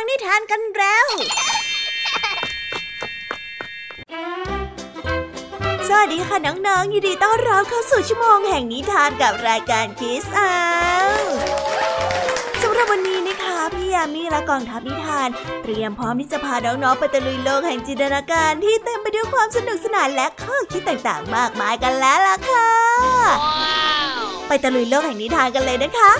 ฟังนิทานกันแล้ว สวัสดีค่ะน้องๆ ยินดีต้อนรับเข้าสู่ชั่วโมงแห่งนิทานกับรายการคิสอาสำหรับวันนี้นะคะพี่ยามีและกองทัพนิทาน เตรียมพร้อมที่จะพาน้องๆไปตะลุยโลกแห่งจินตนาการที่เต็มไปด้วยความสนุกสนานและข้อคิดต่างๆ มากมายกันแล้วล่ะค่ะไปตะลุยโลกแห่งนิทานกันเลยนะคะ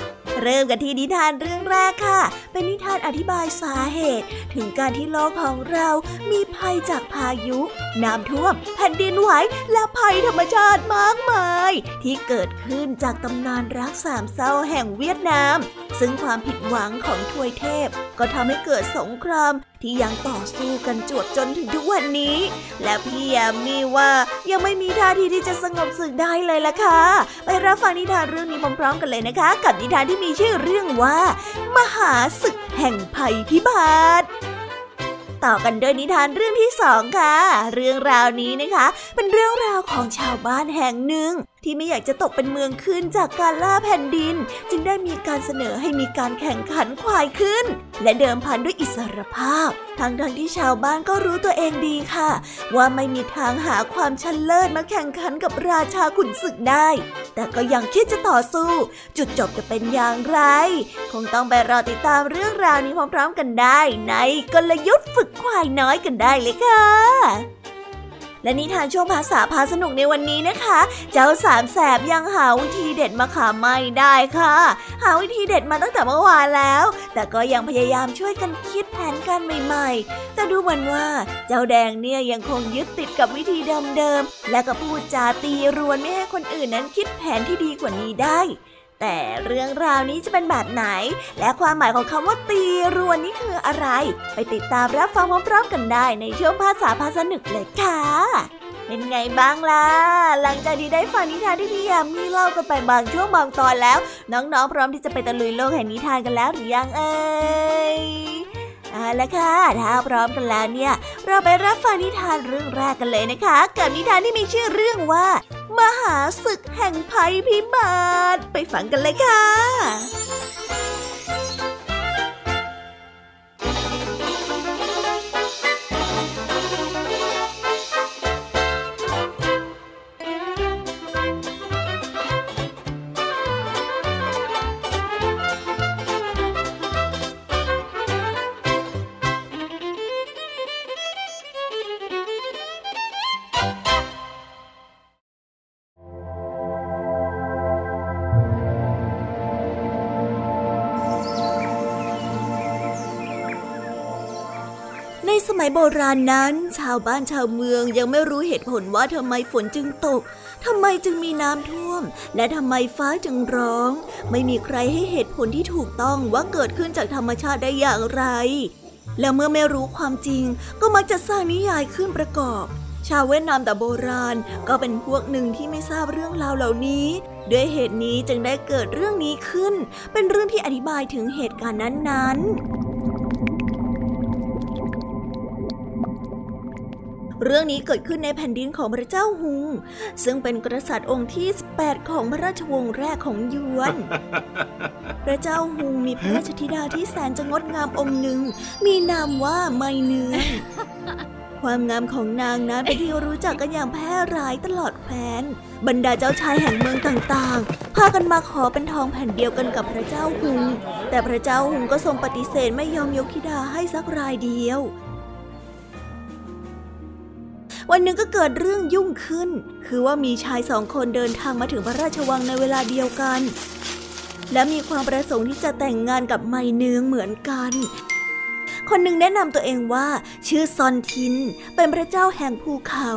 เริ่มกันที่นิทานเรื่อง แรกค่ะ เป็นนิทานอธิบายสาเหตุ ถึงการที่โลกของเรามีภัยจากพายุ น้ำท่วม แผ่นดินไหว และภัยธรรมชาติมากมาย ที่เกิดขึ้นจากตำนานรักสามเศร้าแห่งเวียดนาม ซึ่งความผิดหวังของทวยเทพ ก็ทำให้เกิดสงคราม ที่ยังต่อสู้กันจวบจนถึงทุกวันนี้ และพี่แยมมีว่ายังไม่มีท่าทีที่จะสงบศึกได้เลยล่ะค่ะ ไปรับฟังนิทานเรื่องนี้พร้อมๆกันเลยนะคะ กับนิทานที่มีชื่อเรื่องว่า มหาศึกแห่งภัยพิบัติต่อกันด้วยนิทานเรื่องที่สองค่ะ เรื่องราวนี้นะคะ เป็นเรื่องราวของชาวบ้านแห่งหนึ่งที่ไม่อยากจะตกเป็นเมืองขึ้นจากการล่าแผ่นดิน จึงได้มีการเสนอให้มีการแข่งขันควายขึ้น และเดิมพันด้วยอิสรภาพทั้งทั้งที่ชาวบ้านก็รู้ตัวเองดีค่ะ ว่าไม่มีทางหาความชันเลิศมาแข่งขันกับราชาขุนศึกได้ แต่ก็ยังคิดจะต่อสู้ จุดจบจะเป็นอย่างไร คงต้องไปรอติดตามเรื่องราวนี้พร้อมๆกันได้ ในกลยุทธ์ฝึกควายน้อยกันได้เลยค่ะ และนิทานช่วงภาษาพาสนุกในวันนี้นะคะ เจ้าสามแสบยังหาวิธีเด็ดมาขาไม่ได้ค่ะ หาวิธีเด็ดมาตั้งแต่เมื่อวานแล้ว แต่ก็ยังพยายามช่วยกันคิดแผนการใหม่ๆ แต่ดูเหมือนว่าเจ้าแดงเนี่ยยังคงยึดติดกับวิธีเดิมๆและก็พูดจาตีรวนไม่ให้คนอื่นนั้นคิดแผนที่ดีกว่านี้ได้ แต่เรื่องราวนี้จะเป็นแบบไหน และความหมายของคำว่าตีรวนนี่คืออะไร ไปติดตามรับฟังพร้อมๆกันได้ในช่วงภาษาพาสนุกเลยค่ะ เป็นไงบ้างล่ะ หลังจากที่ได้ฟังนิทานที่พี่ยามีเล่ากันไปบางช่วงบางตอนแล้ว น้องๆ พร้อมที่จะไปตะลุยโลกแห่งนิทานกันแล้วหรือยังเอ่ย เอาละค่ะ ถ้าพร้อมกันแล้วเนี่ย เราไปรับฟังนิทานเรื่องแรกกันเลยนะคะ กับนิทานที่มีชื่อเรื่องว่า มหาศึกแห่งภัยพิบัติ ไปฟังกันเลยค่ะ ยโบราณนั้น ชาวบ้านชาวเมืองยังไม่รู้เหตุผลว่าทำไมฝนจึงตกทำไมจึงมีน้ำท่วม และทำไมฟ้าจึงร้อง ไม่มีใครให้เหตุผลที่ถูกต้องว่าเกิดขึ้นจากธรรมชาติได้อย่างไร และเมื่อไม่รู้ความจริง ก็มักจะสร้างนิยายขึ้นประกอบ ชาวเวียดนามแต่โบราณก็เป็นพวกหนึ่งที่ไม่ทราบเรื่องราวเหล่านี้ ด้วยเหตุนี้จึงได้เกิดเรื่องนี้ขึ้น เป็นเรื่องที่อธิบายถึงเหตุการณ์นั้นๆ เรื่องนี้เกิดขึ้นในแผ่นดินของพระเจ้าฮุง ซึ่งเป็นกษัตริย์องค์ที่ 18 ของพระราชวงศ์แรกของยวน พระเจ้าฮุงมีพระราชธิดาที่แสนจะงดงามองค์หนึ่ง มีนามว่าไมเนืองความงามของนางนั้นเป็นที่รู้จักกันอย่างแพร่หลายตลอดแคว้น บรรดาเจ้าชายแห่งเมืองต่างๆ พากันมาขอเป็นทองแผ่นเดียวกันกับพระเจ้าฮุง แต่พระเจ้าฮุงก็ทรงปฏิเสธไม่ยอมยกธิดาให้สักรายเดียว วันหนึ่งก็เกิดเรื่องยุ่งขึ้น คือว่ามีชายสองคนเดินทางมาถึงพระราชวังในเวลาเดียวกัน และมีความประสงค์ที่จะแต่งงานกับไมเนืองเหมือนกัน คนหนึ่งแนะนำตัวเองว่า ชื่อซอนทิน เป็นพระเจ้าแห่งภูเขา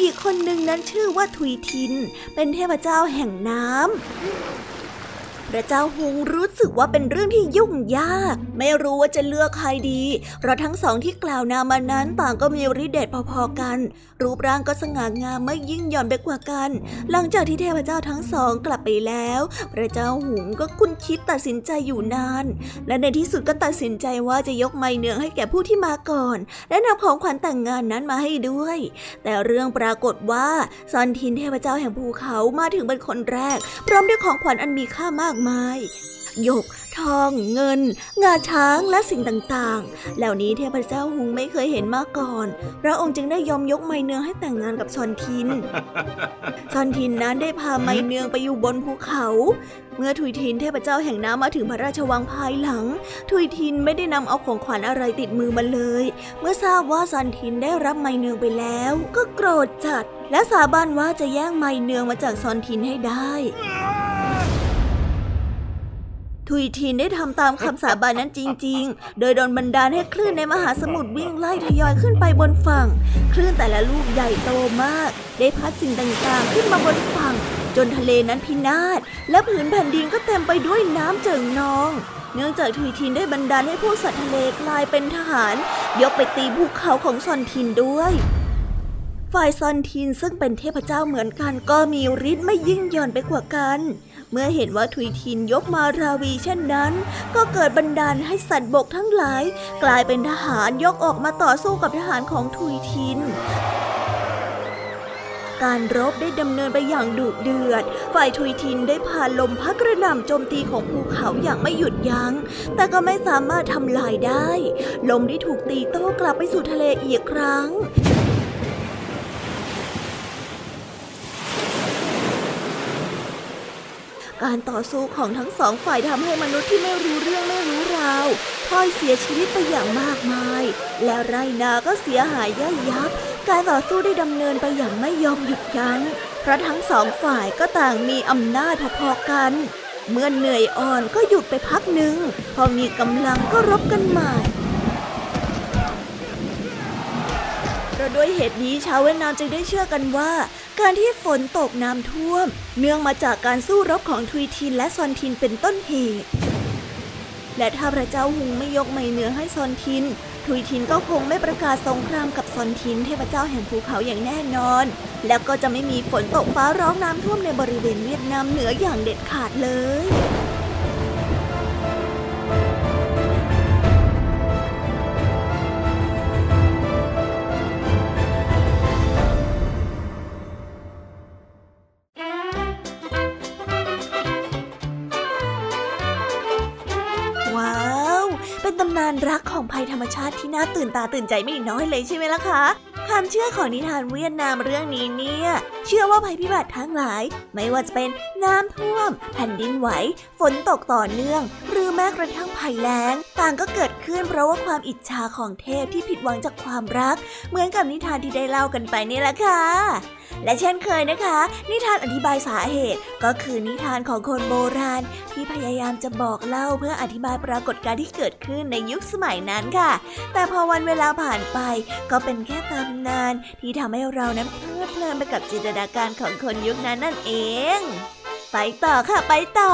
อีกคนหนึ่งนั้นชื่อว่าทุยทิน เป็นเทพเจ้าแห่งน้ำ ระเจ้าฮุงรู้สึกว่าเป็นเรื่องที่ยุ่งยาก ไม่รู้ว่าจะเลือกใครดี เพราะทั้งสองที่กล่าวนามานั้นต่างก็มีฤทธิ์เดชพอๆกัน รูปร่างก็สง่างามไม่ยิ่งหย่อนไปกว่ากัน หลังจากที่เทพเจ้าทั้งสองกลับไปแล้ว พระเจ้าหุงก็คุ้นคิดตัดสินใจอยู่นาน และในที่สุดก็ตัดสินใจว่าจะยกไม้เนืองให้แก่ผู้ที่มาก่อน และนำของขวัญแต่งงานนั้นมาให้ด้วย แต่เรื่องปรากฏว่าซอนทินเทพเจ้าแห่งภูเขามาถึงเป็นคนแรก พร้อมด้วยของขวัญอันมีค่ามากมายหยก ทอง เงิน งาช้างและสิ่งต่างๆ เหล่านี้เทพเจ้าหุงไม่เคยเห็นมาก่อน พระองค์จึงได้ยอมยกไมเนืองให้แต่งงานกับซอนทิน ซอนทินนั้นได้พาไมเนืองไปอยู่บนภูเขา เมื่อทุยทินเทพเจ้าแห่งน้ำมาถึงพระราชวังภายหลัง ทุยทินไม่ได้นำเอาของขวัญอะไรติดมือมาเลย เมื่อทราบว่าซอนทินได้รับไมเนืองไปแล้ว ก็โกรธจัด และสาบานว่าจะแย่งไมเนืองมาจากซอนทินให้ได้ ทุยทินได้ทำตามคำสาบานนั้นจริง ๆ โดยโดนบันดาลให้คลื่นในมหาสมุทรวิ่งไล่ทยอยขึ้นไปบนฝั่ง คลื่นแต่ละลูกใหญ่โตมาก ได้พัดสิ่งต่างๆ ขึ้นมาบนฝั่ง จนทะเลนั้นพินาศ และผืนแผ่นดินก็เต็มไปด้วยน้ำเจิ่งนอง เนื่องจากทุยทินได้บันดาลให้พวกสัตว์ทะเลกลายเป็นทหาร ยกไปตีภูเขาของซอนทินด้วยฝ่ายซอนทินซึ่งเป็นเทพเจ้าเหมือนกันก็มีฤทธิ์ไม่ยิ่งหย่อนไปกว่ากัน เมื่อเห็นว่าทุยทินยกมาราวีเช่นนั้น ก็เกิดบันดาลให้สัตว์บกทั้งหลาย กลายเป็นทหารยกออกมาต่อสู้กับทหารของทุยทินการรบได้ดำเนินไปอย่างดุเดือด ฝ่ายทุยทินได้พานลมพัดกระหน่ำโจมตีของภูเขาอย่างไม่หยุดยัง้ง แต่ก็ไม่สามารถทำลายได้ ลมที่ถูกตีโต้กลับไปสู่ทะเลอีกครั้ง การต่อสู้ของทั้งสองฝ่ายทำให้มนุษย์ที่ไม่รู้เรื่องไม่รู้ราวพลอยเสียชีวิตไปอย่างมากมาย และไรนาก็เสียหายย่อยยับ การต่อสู้ได้ดำเนินไปอย่างไม่ยอมหยุดยัง้งเพราะทั้งสองฝ่ายก็ต่างมีอำนาจพอๆกัน เมื่อเหนื่อยอ่อนก็หยุดไปพักหนึ่ง พอมีกำลังก็รบกันใหม่ ด้วยเหตุนี้ชาวเวียดนามจึงได้เชื่อกันว่า การที่ฝนตกน้ำท่วม เนื่องมาจากการสู้รบของทุยทินและซอนทินเป็นต้นเหตุ และถ้าพระเจ้าหุงไม่ยกไมเนื้อให้ซอนทิน ทุยทินก็คงไม่ประกาศสงครามกับซอนทินเทพเจ้าแห่งภูเขาอย่างแน่นอน แล้วก็จะไม่มีฝนตกฟ้าร้องน้ำท่วมในบริเวณเวียดนามเหนืออย่างเด็ดขาดเลย รักของภัยธรรมชาติที่น่าตื่นตาตื่นใจไม่น้อยเลยใช่ไหมล่ะคะความเชื่อของนิทานเวียดนามเรื่องนี้เนี่ย เชื่อว่าภัยพิบัติทั้งหลาย ไม่ว่าจะเป็นน้ำท่วม แผ่นดินไหว ฝนตกต่อเนื่อง หรือแม้กระทั่งภัยแล้ง ต่างก็เกิดขึ้นเพราะว่าความอิจฉาของเทพที่ผิดหวังจากความรัก เหมือนกับนิทานที่ได้เล่ากันไปนี่แหละค่ะ และเช่นเคยนะคะ นิทานอธิบายสาเหตุ ก็คือนิทานของคนโบราณ ที่พยายามจะบอกเล่าเพื่ออธิบายปรากฏการณ์ที่เกิดขึ้นในยุคสมัยนั้นค่ะ แต่พอวันเวลาผ่านไป ก็เป็นแค่ตำนาน ที่ทำให้เรานั้นเพลิดเพลินไปกับจินตนาการของคนยุคนั้นนั่นเองไปต่อค่ะไปต่อ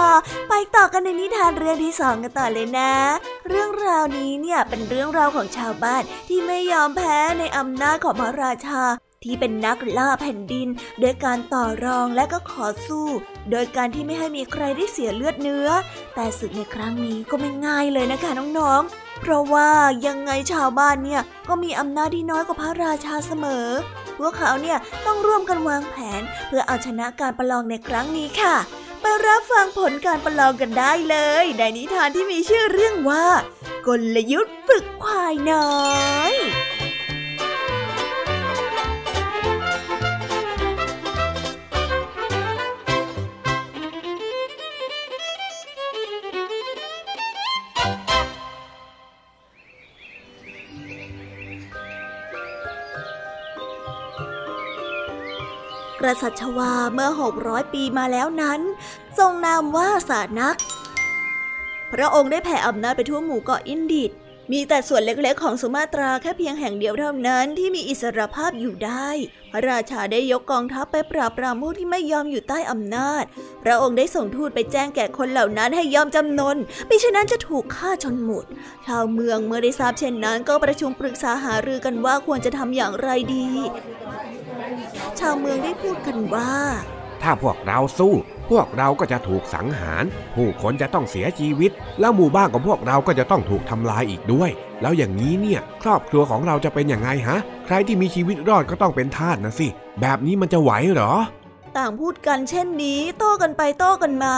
ไปต่อกันในนิทานเรื่องที่สองกันต่อเลยนะ เรื่องราวนี้เนี่ยเป็นเรื่องราวของชาวบ้านที่ไม่ยอมแพ้ในอำนาจของพระราชา ที่เป็นนักล่าแผ่นดินโดยการต่อรองและก็ขอสู้ โดยการที่ไม่ให้มีใครได้เสียเลือดเนื้อ แต่ศึกในครั้งนี้ก็ไม่ง่ายเลยนะคะน้องๆ เพราะว่ายังไงชาวบ้านเนี่ยก็มีอำนาจที่น้อยกว่าพระราชาเสมอ พวกเขาเนี่ยต้องร่วมกันวางแผน เพื่อเอาชนะการประลองในครั้งนี้ค่ะไปรับฟังผลการประลองกันได้เลย ในนิทานที่มีชื่อเรื่องว่า กลยุทธ์ฝึกควายน้อย กษัตริย์ชวาเมื่อ 600 ปีมาแล้วนั้น ทรงนามว่าสานัก พระองค์ได้แผ่อำนาจไปทั่วหมู่เกาะอินดิดมีแต่ส่วนเล็กๆ ของสุมาตราแค่เพียงแห่งเดียวเท่านั้นที่มีอิสรภาพอยู่ได้ พระราชาได้ยกกองทัพไปปราบปรามผู้ที่ไม่ยอมอยู่ใต้อำนาจ พระองค์ได้ส่งทูตไปแจ้งแก่คนเหล่านั้นให้ยอมจำนนมิฉะนั้นจะถูกฆ่าจนหมด ชาวเมืองเมื่อได้ทราบเช่นนั้น ก็ประชุมปรึกษาหารือกันว่าควรจะทำอย่างไรดีาวเมืองได้พูดกันว่า ถ้าพวกเราสู้ พวกเราก็จะถูกสังหาร ผู้คนจะต้องเสียชีวิต แล้วหมู่บ้านของพวกเราก็จะต้องถูกทำลายอีกด้วย แล้วอย่างนี้เนี่ย ครอบครัวของเราจะเป็นยังไงฮะ ใครที่มีชีวิตรอดก็ต้องเป็นทาสนะสิ แบบนี้มันจะไหวเหรอต่างพูดกันเช่นนี้ โต้กันไปโต้กันมา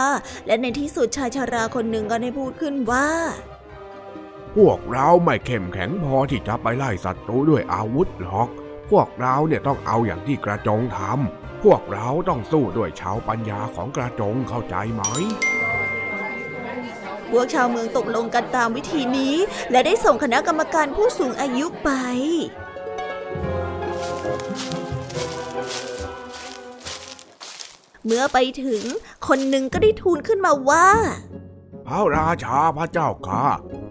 และในที่สุดชายชาราคนหนึ่งก็ได้พูดขึ้นว่า พวกเราไม่เข้มแข็งพอที่จะไปไล่ศัตรูด้วยอาวุธหรอก พวกเราเนี่ยต้องเอาอย่างที่กระจงทำพวกเราต้องสู้ด้วยชาวปัญญาของกระจงเข้าใจไหมพวกชาวเมืองตกลงกันตามวิธีนี้ และได้ส่งคณะกรรมการผู้สูงอายุไปเมื่อไปถึงคนหนึ่งก็ได้ทูลขึ้นมาว่า พระราชาพระเจ้าข้า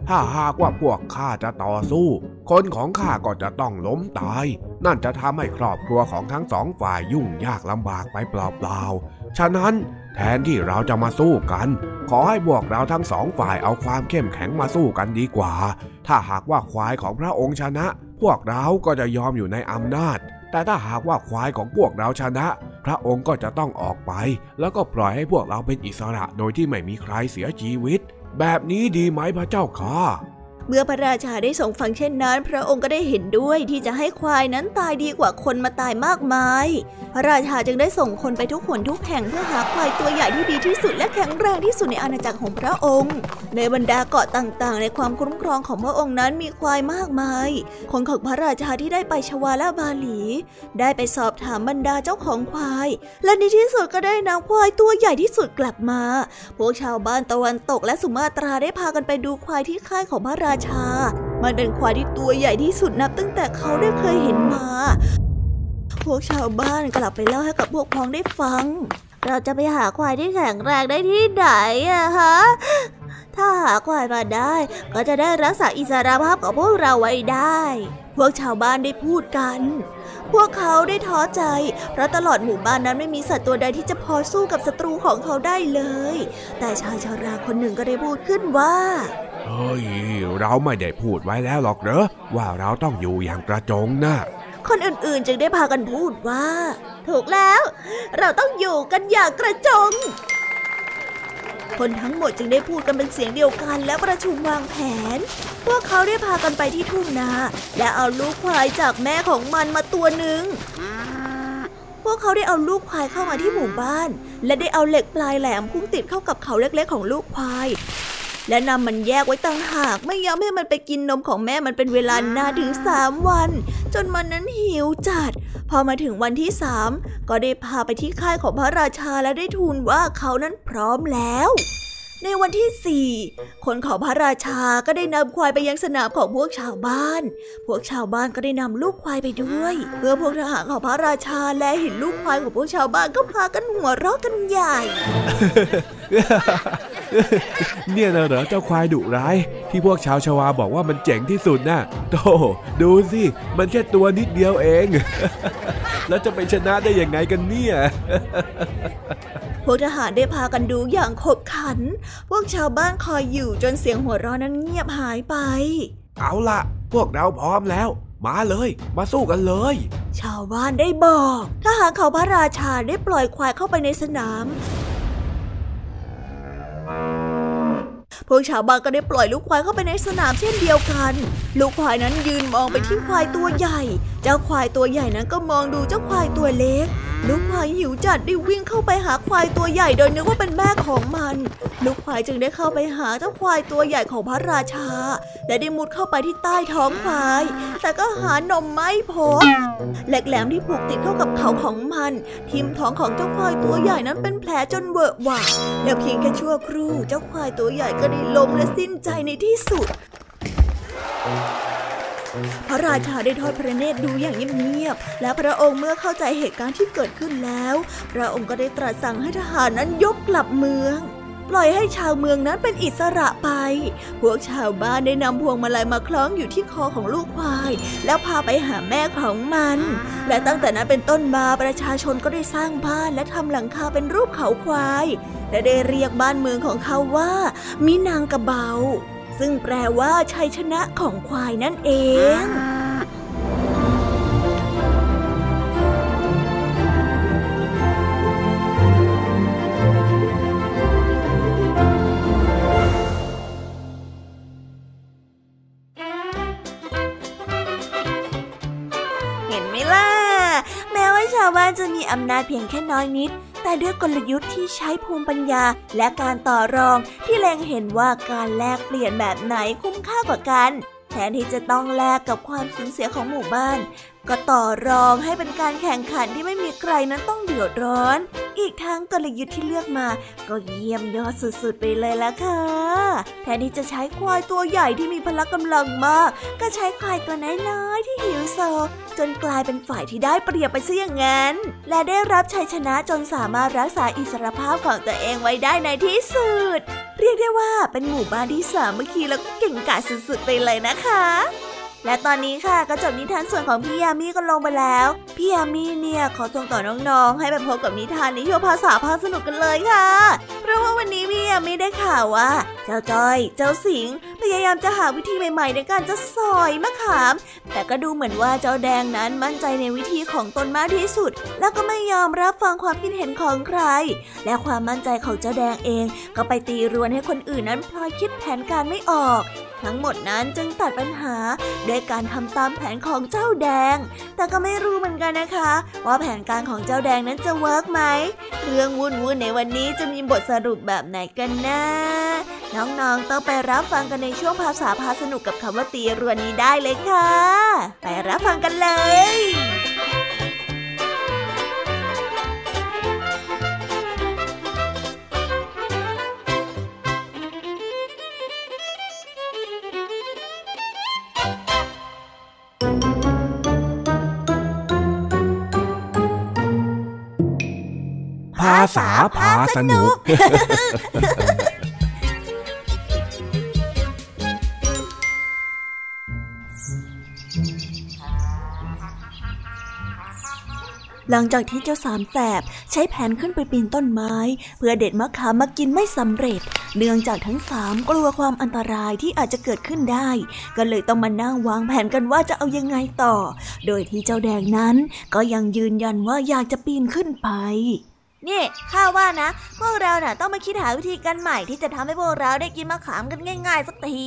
ถ้าหากว่าพวกข้าจะต่อสู้ คนของข้าก็จะต้องล้มตาย นั่นจะทำให้ครอบครัวของทั้งสองฝ่ายยุ่งยากลำบากไปเปล่าๆ ฉะนั้นแทนที่เราจะมาสู้กัน ขอให้พวกเราทั้งสองฝ่ายเอาความเข้มแข็งมาสู้กันดีกว่า ถ้าหากว่าควายของพระองค์ชนะ พวกเราก็จะยอมอยู่ในอำนาจ แต่ถ้าหากว่าควายของพวกเราชนะ พระองค์ก็จะต้องออกไป แล้วก็ปล่อยให้พวกเราเป็นอิสระโดยที่ไม่มีใครเสียชีวิต แบบนี้ดีไหมพระเจ้าค่ะ เมื่อพระราชาได้ทรงฟังเช่นนั้น พระองค์ก็ได้เห็นด้วยที่จะให้ควายนั้นตายดีกว่าคนมาตายมากมาย พระราชาจึงได้ส่งคนไปทุกหนทุกแห่งเพื่อหาควายตัวใหญ่ที่ดีที่สุดและแข็งแรงที่สุดในอาณาจักรของพระองค์ ในบรรดาเกาะต่างๆ ในความคุ้มครองของพระองค์นั้นมีควายมากมาย คนของพระราชาที่ได้ไปชวาและบาหลี ได้ไปสอบถามบรรดาเจ้าของควาย และในที่สุดก็ได้นำควายตัวใหญ่ที่สุดกลับมา พวกชาวบ้านตะวันตกและสุมาตราได้พากันไปดูควายที่ค่ายของพระราชา มันเป็นควายที่ตัวใหญ่ที่สุดนับตั้งแต่เขาได้เคยเห็นมา พวกชาวบ้านกลับไปเล่าให้กับพวกพ้องได้ฟัง เราจะไปหาควายที่แข็งแรงได้ที่ไหนอะฮะ ถ้าหาควายมาได้ ก็จะได้รักษาอิสรภาพของพวกเราไว้ได้ พวกชาวบ้านได้พูดกัน พวกเขาได้ท้อใจ เพราะตลอดหมู่บ้านนั้นไม่มีสัตว์ตัวใดที่จะพอสู้กับศัตรูของเขาได้เลย แต่ชายชาราคนหนึ่งก็ได้พูดขึ้นว่า ฮ้ย เราไม่ได้พูดไว้แล้วหรอกเหรอ ว่าเราต้องอยู่อย่างกระจงนะคนอื่นๆจึงได้พากันพูดว่า ถูกแล้ว เราต้องอยู่กันอย่างกระจง คนทั้งหมดจึงได้พูดกันเป็นเสียงเดียวกันและประชุมวางแผน พวกเขาได้พากันไปที่ทุ่งนา และเอาลูกควายจากแม่ของมันมาตัวหนึ่งพวกเขาได้เอาลูกควายเข้ามาที่หมู่บ้าน และได้เอาเหล็กปลายแหลมพุ่งติดเข้ากับเขาเล็กๆของลูกควาย และนำมันแยกไว้ต่างหาก ไม่ยอมให้มันไปกินนมของแม่มันเป็นเวลานานถึงสามวัน จนมันนั้นหิวจัด พอมาถึงวันที่สามก็ได้พาไปที่ค่ายของพระราชาและได้ทูลว่าเขานั้นพร้อมแล้วในวันที่สี่คนของพระราชาก็ได้นำควายไปยังสนามของพวกชาวบ้าน พวกชาวบ้านก็ได้นำลูกควายไปด้วย เพื่อพวกทหารของพระราชาและเห็นลูกควายของพวกชาวบ้านก็พากันหัวเราะกันใหญ่ เนี่ยนะเหรอเจ้าควายดุร้าย ที่พวกชาวชาวาบอกว่ามันเจ๋งที่สุดน่ะโตดูสิ มันแค่ตัวนิดเดียวเอง แล้วจะไปชนะได้ยังไงกันเนี่ยพวกทหารได้พากันดูอย่างขบขัน พวกชาวบ้านคอยอยู่จนเสียงหัวเราะนั้นเงียบหายไป เอาละพวกเราพร้อมแล้วมาเลย มาสู้กันเลย ชาวบ้านได้บอก ทหารเขาพระราชาได้ปล่อยควายเข้าไปในสนาม พวกชาวบ้านก็ได้ปล่อยลูกควายเข้าไปในสนามเช่นเดียวกัน ลูกควายนั้นยืนมองไปที่ควายตัวใหญ่ เจ้าควายตัวใหญ่นั้นก็มองดูเจ้าควายตัวเล็กลูกควายหิวจัดได้วิ่งเข้าไปหาควายตัวใหญ่โดยนึกว่าเป็นแม่ของมัน ลูกควายจึงได้เข้าไปหาเจ้าควายตัวใหญ่ของพระราชา และได้มุดเข้าไปที่ใต้ท้องควาย แต่ก็หานมไม่พบแหลกแหลมที่ผูกติดเข้ากับเขาของมัน ทิ่มท้องของเจ้าควายตัวใหญ่นั้นเป็นแผลจนเวอะหวะแล้วเพียงแค่ชั่วครู่ เจ้าควายตัวใหญ่ก็ได้ล้มและสิ้นใจในที่สุด พระราชาได้ทอดพระเนตรดูอย่างเงียบๆ และพระองค์เมื่อเข้าใจเหตุการณ์ที่เกิดขึ้นแล้ว พระองค์ก็ได้ตรัสสั่งให้ทหารนั้นยกกลับเมือง ปล่อยให้ชาวเมืองนั้นเป็นอิสระไป พวกชาวบ้านได้นำพวงมาลัยมาคล้องอยู่ที่คอของลูกควาย แล้วพาไปหาแม่ของมัน และตั้งแต่นั้นเป็นต้นมาประชาชนก็ได้สร้างบ้านและทำหลังคาเป็นรูปเขาควาย และได้เรียกบ้านเมืองของเขาว่ามินางกระเบา ซึ่งแปลว่าชัยชนะของควายนั่นเองาวบ้านจะมีอำนาจเพียงแค่น้อยนิด แต่ด้วยกลยุทธ์ที่ใช้ภูมิปัญญาและการต่อรองที่แรงเห็นว่าการแลกเปลี่ยนแบบไหนคุ้มค่ากว่ากัน แทนที่จะต้องแลกกับความสูญเสียของหมู่บ้าน ก็ต่อรองให้เป็นการแข่งขันที่ไม่มีใครนั้นต้องเดือดร้อน อีกทั้งกลยุทธ์ที่เลือกมา ก็เยี่ยมยอดสุดๆไปเลยละค่ะ แทนที่จะใช้ควายตัวใหญ่ที่มีพละกำลังมาก ก็ใช้ควายตัวน้อยๆที่หิวโซจนกลายเป็นฝ่ายที่ได้เปรียบไปซะอย่างนั้น และได้รับชัยชนะจนสามารถรักษาอิสรภาพของตัวเองไว้ได้ในที่สุด เรียกได้ว่าเป็นหมู่บ้านที่สามัคคีแล้วก็เก่งกาจสุดๆไปเลยนะคะ และตอนนี้ค่ะก็จบนิทานส่วนของพี่ยามีก็ลงไปแล้ว พี่ยามีเนี่ยขอส่งต่อน้องๆ ให้ไปพบกับนิทานในช่วงภาษาพาสนุกกันเลยค่ะ เพราะว่าวันนี้พี่ยามีได้ข่าวว่า เจ้าจ้อย เจ้าสิงพยายามจะหาวิธีใหม่ๆ ในการจะสอยมะขาม แต่ก็ดูเหมือนว่าเจ้าแดงนั้นมั่นใจในวิธีของตนมากที่สุด แล้วก็ไม่ยอมรับฟังความคิดเห็นของใคร และความมั่นใจของเจ้าแดงเอง ก็ไปตีรวนให้คนอื่นนั้นพลอยคิดแผนการไม่ออก ทั้งหมดนั้นจึงตัดปัญหาด้วยการทำตามแผนของเจ้าแดง แต่ก็ไม่รู้เหมือนกันนะคะ ว่าแผนการของเจ้าแดงนั้นจะเวิร์กไหม เรื่องวุ่นวุ่นในวันนี้จะมีบทสรุปแบบไหนกันนะน้องๆ ต้องไปรับฟังกันในช่วงภาษาพาสนุกกับคำว่าตีรวนนี้ได้เลยค่ะ ไปรับฟังกันเลยาษาพาสนุก หลังจากที่เจ้าสามแสบใช้แผนขึ้นไปปีนต้นไม้ เพื่อเด็ดมะขามมากินไม่สำเร็จ เนื่องจากทั้งสามกลัวความอันตรายที่อาจจะเกิดขึ้นได้ ก็เลยต้องมานั่งวางแผนกันว่าจะเอายังไงต่อ โดยที่เจ้าแดงนั้นก็ยังยืนยันว่าอยากจะปีนขึ้นไป นี่ข้าว่านะ พวกเราน่ะต้องมาคิดหาวิธีการใหม่ที่จะทำให้พวกเราได้กินมะขามกันง่าย ๆ สักที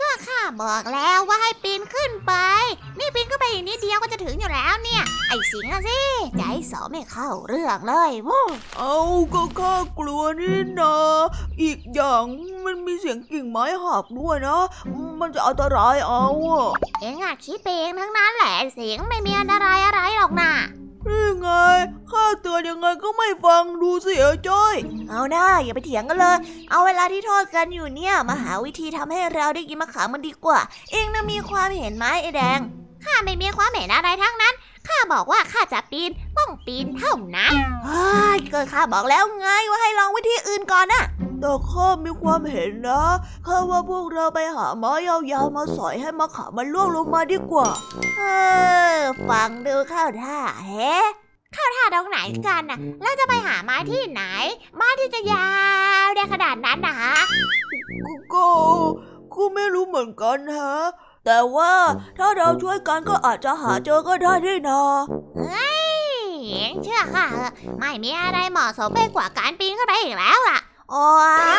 ก็ข้าบอกแล้วว่าให้ปีนขึ้นไป นี่ปีนขึ้นไปอีกนิดเดียวก็จะถึงอยู่แล้วเนี่ย ไอ้สิงอะสิใจสอไม่เข้าเรื่องเลยวู้เอาก็ข้ากลัวนี่นะอีกอย่างมันมีเสียงกิ่งไม้หักด้วยนะ มันจะอันตรายเอาเองอะคิดไปเองทั้งนั้นแหละเสียงไม่มีอันตรายอะไรหรอกนะ นี่ไงข้าเตือนยังไงก็ไม่ฟังดูสิเอจ้อย เอาหน้าอย่าไปเถียงกันเลย เอาเวลาที่ทอดกันอยู่เนี่ย มาหาวิธีทำให้เราได้กินมะขามมันดีกว่า เองน่ะมีความเห็นไหมไอ้แดง ข้าไม่มีความเห็นอะไรทั้งนั้น ข้าบอกว่าข้าจะปีนต้องปีนเท่านั้นเฮ้ยเกิดข้าบอกแล้วไงว่าให้ลองวิธีอื่นก่อนน่ะ แต่ข้ามีความเห็นนะข้าว่าพวกเราไปหาไม้ยาวๆมาสอยให้มะขามมันล่วงลงมาดีกว่า เออ ฟังดูเข้าท่าแฮะเข้าท่าตรงไหนกันน่ะแล้วจะไปหาไม้ที่ไหน ไม้ที่จะยาวได้ขนาดนั้นนะฮะก็กูไม่รู้เหมือนกันฮะ แต่ว่าถ้าเราช่วยกันก็อาจจะหาเจอก็ได้ด้วยนะเฮ้ยเชื่อค่ะไม่มีอะไรเหมาะสมไปกว่าการปีนขึ้นไปอีกแล้วล่ะ โอ้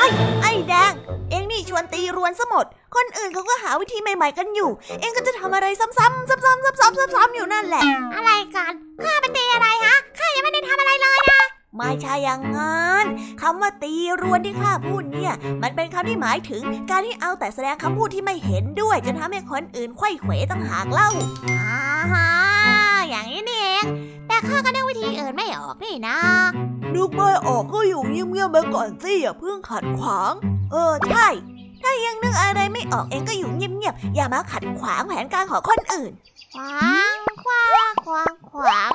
ยไอ้แดง เอ็งนี่ชวนตีรวนซะหมด คนอื่นเขาก็หาวิธีใหม่ ๆกันอยู่ เอ็งก็จะทำอะไรซ้ำๆซ้ำๆซ้ำๆซ้ำๆอยู่นั่นแหละ อะไรกัน ข้าไปตีอะไรฮะ ข้ายังไม่ได้ทำอะไรเลยนะไม่ใช่อย่างงั้นคำว่าตีรวนที่ข้าพูดเนี่ย มันเป็นคำที่หมายถึงการที่เอาแต่แสดงคำพูดที่ไม่เห็นด้วยจนทำให้คนอื่นไข้เขวตั้งหากเล่าอ่าฮะอย่างนี้นี่เองแต่ ข้าก็นึกวิธีอื่นไม่ออกนี่นะ นึกไม่ออกก็อยู่เงียบๆไปก่อนสิอย่าเพิ่งขัดขวาง เออใช่ ถ้ายังนึกอะไรไม่ออกเองก็อยู่เงียบๆอย่ามาขัดขวางแผนการของคนอื่น ขวางขวางขวางขวาง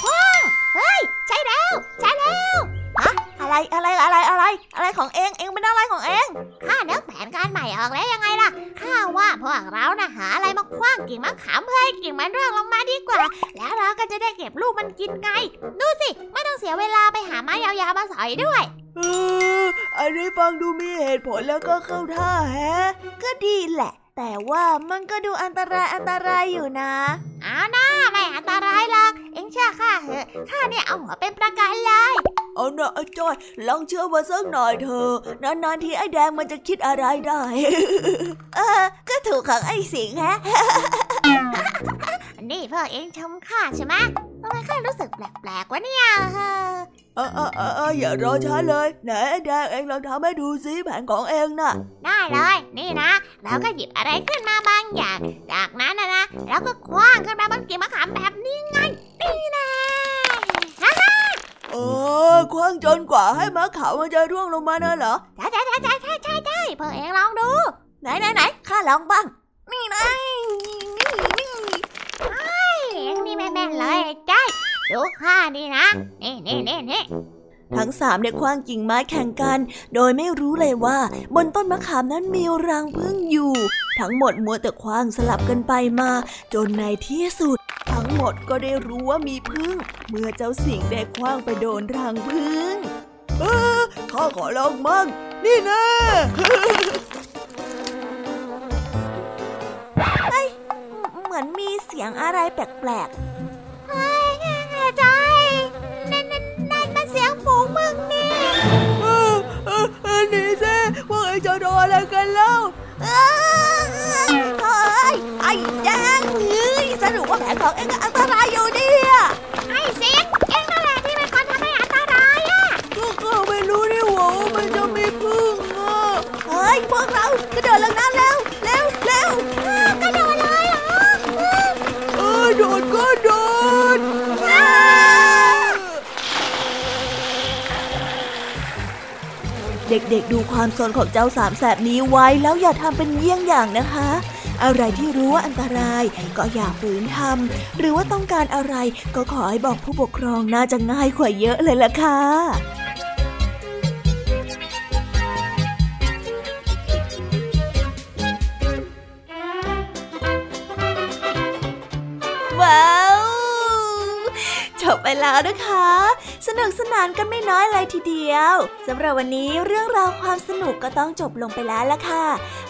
ขวางเฮ้ยใช่แล้วใช่แล้ว ฮะอะไรอะไรอะไรอะไร อะไรของเองเองเป็นอะไรของเองข้านึกแผนการใหม่ออกแล้วยังไงล่ะข้าว่าพวกเรานะหาอะไรมาคว้างกิ่งมะขามเพื่อให้กิ่งมันร่วงลงมาดีกว่า แล้วเราก็จะได้เก็บลูกมันกินไงดูสิไม่ต้องเสียเวลาไปหาไม้ยาวๆมาสอยด้วยเอออันนี้ฟังดูมีเหตุผลแล้วก็เข้าท่าแฮะ ก็ดีแหละ แต่ว่ามันก็ดูอันตรายอันตรายอยู่นะอ้าวนะไม่อันตรายหรอกเอ็งเชื่อข้าเหอะข้าเนี่ยเอาหัวเป็นประกันเลย เอาหน่อยจอยลองเชื่อมาสักหน่อยเถอะนานๆทีไอ้แดงมันจะคิดอะไรได้ เออ ก็ถูกของไอ้สิงฮะ นี่พวกเอ็งชมข้าใช่ไหมทำไมข้ารู้สึกแปลกๆวะเนี่ยเออเออเออเอออย่ารอช้าเลยไหนแดงเองลองทำให้ดูซิแผนของเองน่ะ ได้เลย นี่นะ เราก็หยิบอะไรขึ้นมาบางอย่าง จากนั้นนะนะเราก็คว้างขึ้นมาบนกิ่งมะขามแบบนี้ไงนี่นะฮ่าฮ่า เออคว้างจนกว่าให้มะขามมันจะร่วงลงมาน่ะเหรอใช่ใช่ใช่ใช่ใช่ใช่ใช่เพื่อเองลองดู ไหนไหนไหนข้าลองบ้าง นี่นะเองนี่แม่นๆเลยไอ้จ้อยดูข้านี่นะ นี่นี่นี่นี่ทั้งสามได้คว้างกิ่งไม้แข่งกัน โดยไม่รู้เลยว่า บนต้นมะขามนั้นมีรังผึ้งอยู่ ทั้งหมดมัวแต่คว้างสลับกันไปมา จนในที่สุด ทั้งหมดก็ได้รู้ว่ามีผึ้งเมื่อเจ้าสิงได้คว้างไปโดนรังผึ้งเออข้าขอลองมั่ง นี่นะเหมือนมีเสียงอะไรแปลกเฮ้ยไอ้จ้อยนั่นนั่นนั่นมันเสียงฝูงมึงนี่เออเออเออหนี่ซิพวกเองจะโดนอะไรกันเล่าๆเอ้ยเฮ้ยไอ้แดงเฮ้ยสรุปว่าแผนของเอ็งก็อันตรายอยู่เนี่ยไอ้สิงเองนั่นแหละที่เป็นคนทำให้อันตรายอะก็ข้าไม่รู้นี่หว่าว่ามันจะมีพึ่งอะเฮ้ยพวกเรากระโดดลงน้ำแล้วเร็วเร็วกระโดดเลยเหรอเออโดดก็โดดเด็กๆดูความสนของเจ้าสามแสบนี้ไว้แล้วอย่าทำเป็นเยี่ยงอย่างนะคะ อะไรที่รู้ว่าอันตราย ก็อย่าฝืนทำ หรือว่าต้องการอะไรก็ขอให้บอกผู้ปกครองน่าจะง่ายกว่าเยอะเลยล่ะค่ะว้าวจบไปแล้วนะคะ สนุกสนานกันไม่น้อยเลยทีเดียวสำหรับวันนี้เรื่องราวความสนุกก็ต้องจบลงไปแล้วละค่ะ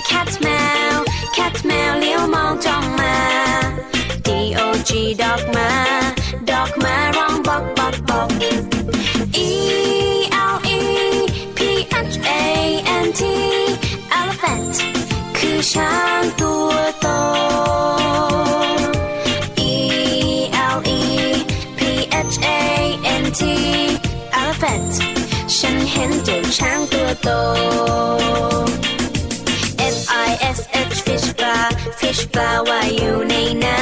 A T cat แมว cat แมวเลี้ยวมองจ้องมา D O G dog มา dog มาร้องบอกบอกบอก E L E P H A N T elephant คือช้างตัวโต E L E P H A N T elephant ฉันเห็นเจ้าช้างตัวโต ปลาว่ายอยู่ในน้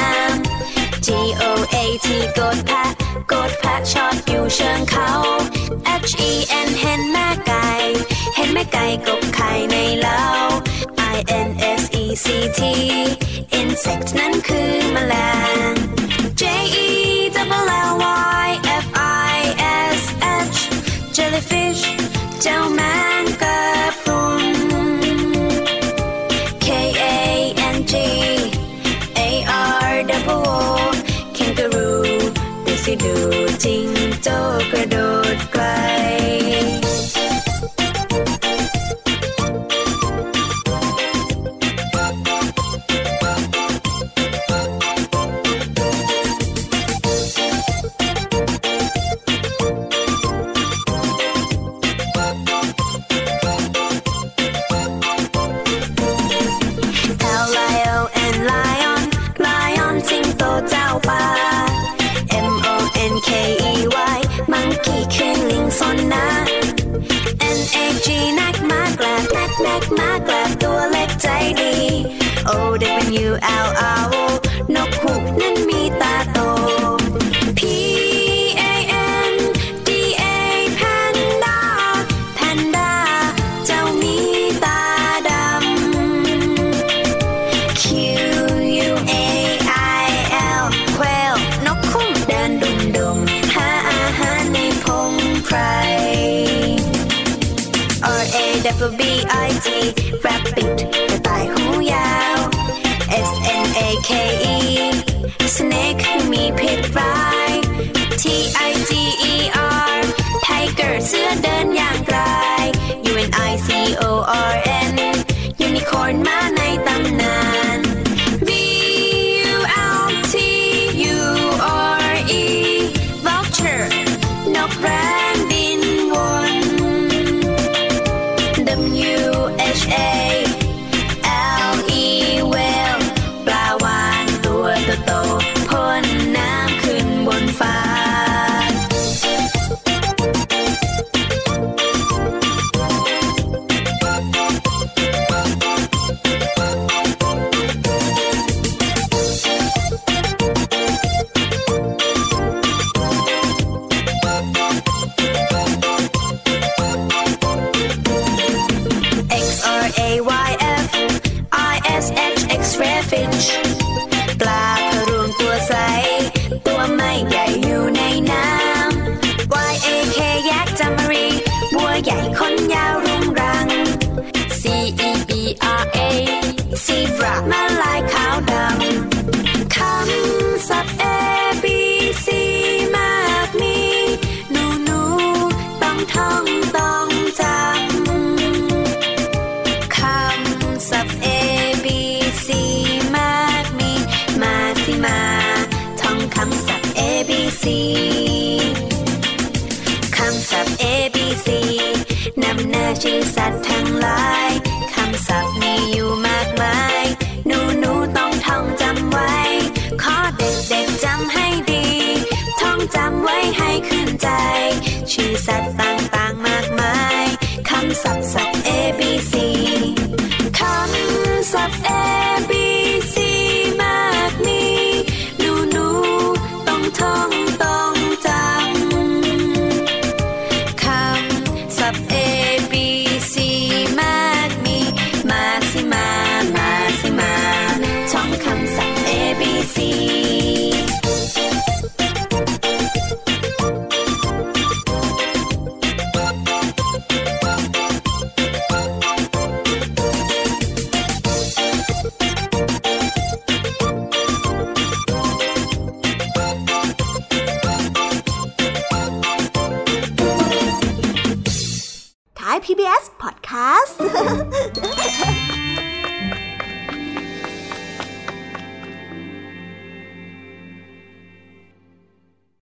ำ G O A T กดแพะกดแพะชอตอยู่เชิงเขา H E N เห็นแม่ไก่ เห็นแม่ไก่กบไข่ในเล้า I N S E C T insect นั้นคือแมลง จิงโจ้กระโดดไกล